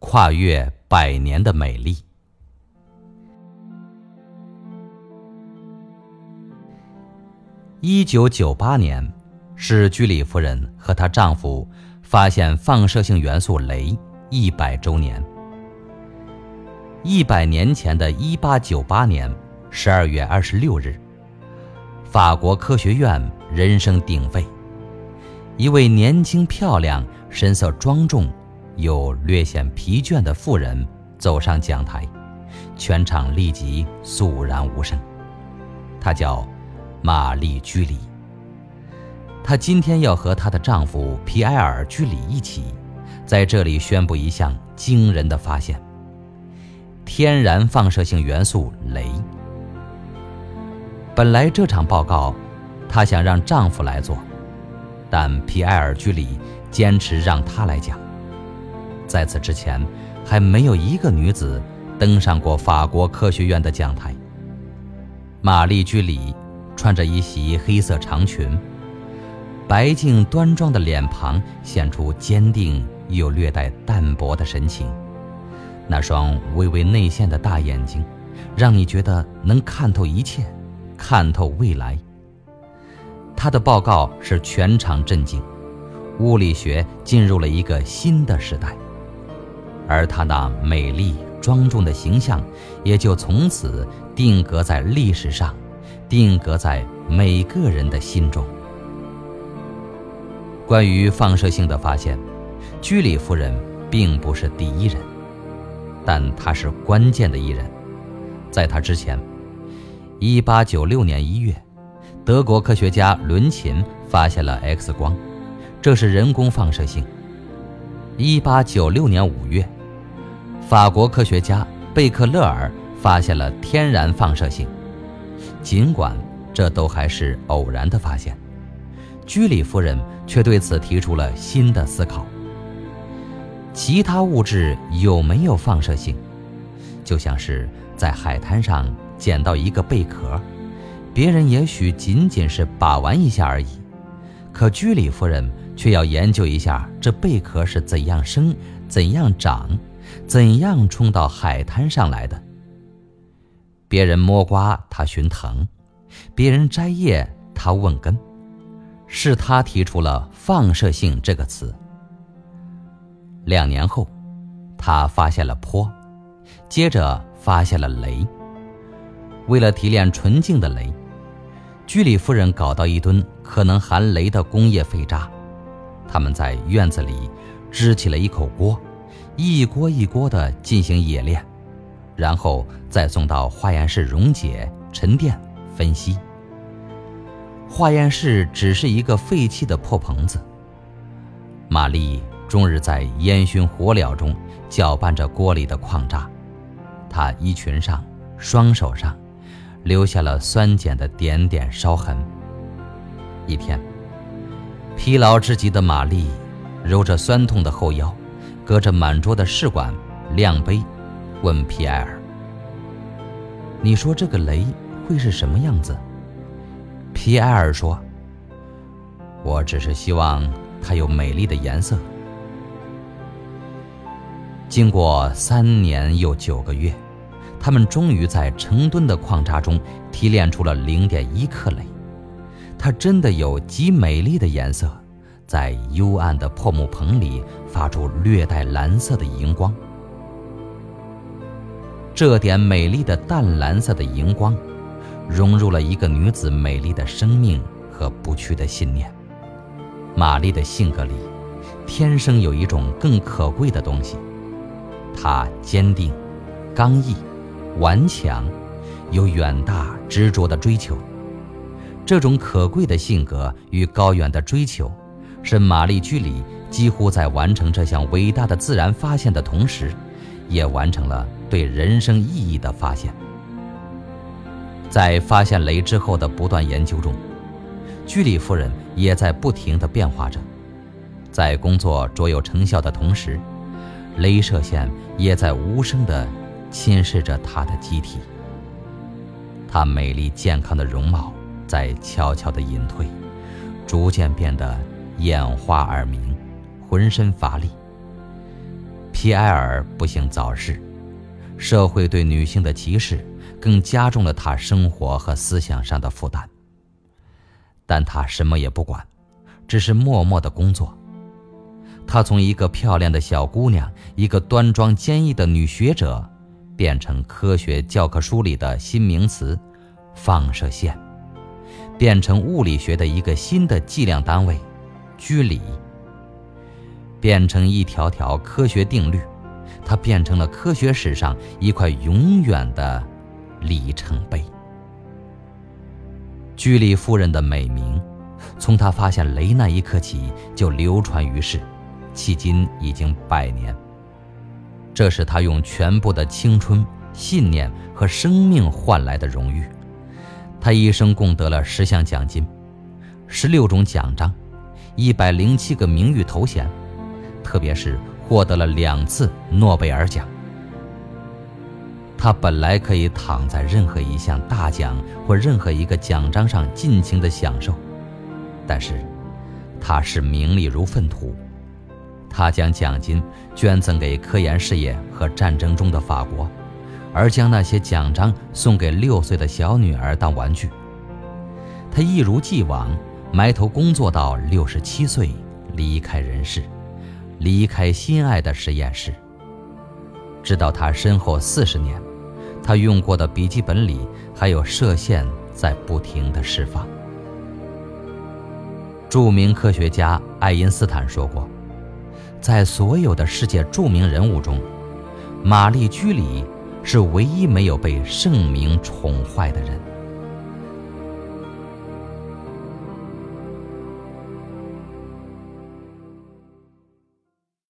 跨越百年的美丽。一九九八年，是居里夫人和她丈夫发现放射性元素镭一百周年。一百年前的一八九八年十二月二十六日，法国科学院人声鼎沸，一位年轻漂亮、神色庄重。又略显疲倦的妇人走上讲台，全场立即肃然无声。她叫玛丽居里。她今天要和她的丈夫皮埃尔居里一起，在这里宣布一项惊人的发现：天然放射性元素镭。本来这场报告，她想让丈夫来做，但皮埃尔居里坚持让她来讲。在此之前，还没有一个女子登上过法国科学院的讲台。玛丽居里穿着一袭黑色长裙，白净端庄的脸庞显出坚定又略带淡泊的神情，那双微微内陷的大眼睛，让你觉得能看透一切，看透未来。她的报告使全场震惊，物理学进入了一个新的时代。而她那美丽庄重的形象，也就从此定格在历史上，定格在每个人的心中。关于放射性的发现，居里夫人并不是第一人，但她是关键的一人。在她之前，1896年1月，德国科学家伦琴发现了 X 光，这是人工放射性。1896年5月。法国科学家贝克勒尔发现了天然放射性，尽管这都还是偶然的发现，居里夫人却对此提出了新的思考。其他物质有没有放射性，就像是在海滩上捡到一个贝壳，别人也许仅仅是把玩一下而已，可居里夫人却要研究一下这贝壳是怎样生、怎样长。怎样冲到海滩上来的？别人摸瓜，他寻藤；别人摘叶，他问根。是他提出了“放射性”这个词。两年后，他发现了钋，接着发现了镭。为了提炼纯净的镭，居里夫人搞到一吨可能含镭的工业废渣，他们在院子里支起了一口锅。一锅一锅地进行冶炼，然后再送到化验室溶解、沉淀、分析。化验室只是一个废弃的破棚子。玛丽终日在烟熏火燎中搅拌着锅里的矿渣，她衣裙上、双手上留下了酸碱的点点烧痕。一天，疲劳之极的玛丽揉着酸痛的后腰。隔着满桌的试管，亮杯，问皮埃尔：“你说这个雷会是什么样子？”皮埃尔说：“我只是希望它有美丽的颜色。”经过三年又九个月，他们终于在成吨的矿渣中提炼出了零点一克雷，它真的有极美丽的颜色。在幽暗的破木棚里发出略带蓝色的荧光，这点美丽的淡蓝色的荧光，融入了一个女子美丽的生命和不屈的信念。玛丽的性格里，天生有一种更可贵的东西，她坚定、刚毅、顽强，有远大执着的追求。这种可贵的性格与高远的追求。是玛丽居里几乎在完成这项伟大的自然发现的同时，也完成了对人生意义的发现。在发现雷之后的不断研究中，居里夫人也在不停地变化着。在工作卓有成效的同时，镭射线也在无声地侵蚀着她的机体。她美丽健康的容貌在悄悄地隐退，逐渐变得。眼花耳鸣，浑身乏力。皮埃尔不幸早逝，社会对女性的歧视更加重了他生活和思想上的负担。但他什么也不管，只是默默的工作。他从一个漂亮的小姑娘，一个端庄坚毅的女学者，变成科学教科书里的新名词——放射线，变成物理学的一个新的计量单位——居里，变成一条条科学定律。它变成了科学史上一块永远的里程碑。居里夫人的美名，从她发现镭那一刻起就流传于世。迄今已经百年。这是他用全部的青春、信念和生命换来的荣誉。他一生共得了十项奖金、十六种奖章、一百零七个名誉头衔，特别是获得了两次诺贝尔奖。他本来可以躺在任何一项大奖或任何一个奖章上尽情的享受，但是他视名利如粪土。他将奖金捐赠给科研事业和战争中的法国，而将那些奖章送给六岁的小女儿当玩具。他一如既往埋头工作到六十七岁，离开人世，离开心爱的实验室。直到他身后四十年，他用过的笔记本里还有射线在不停的释放。著名科学家爱因斯坦说过。在所有的世界著名人物中，玛丽居里是唯一没有被盛名宠坏的人。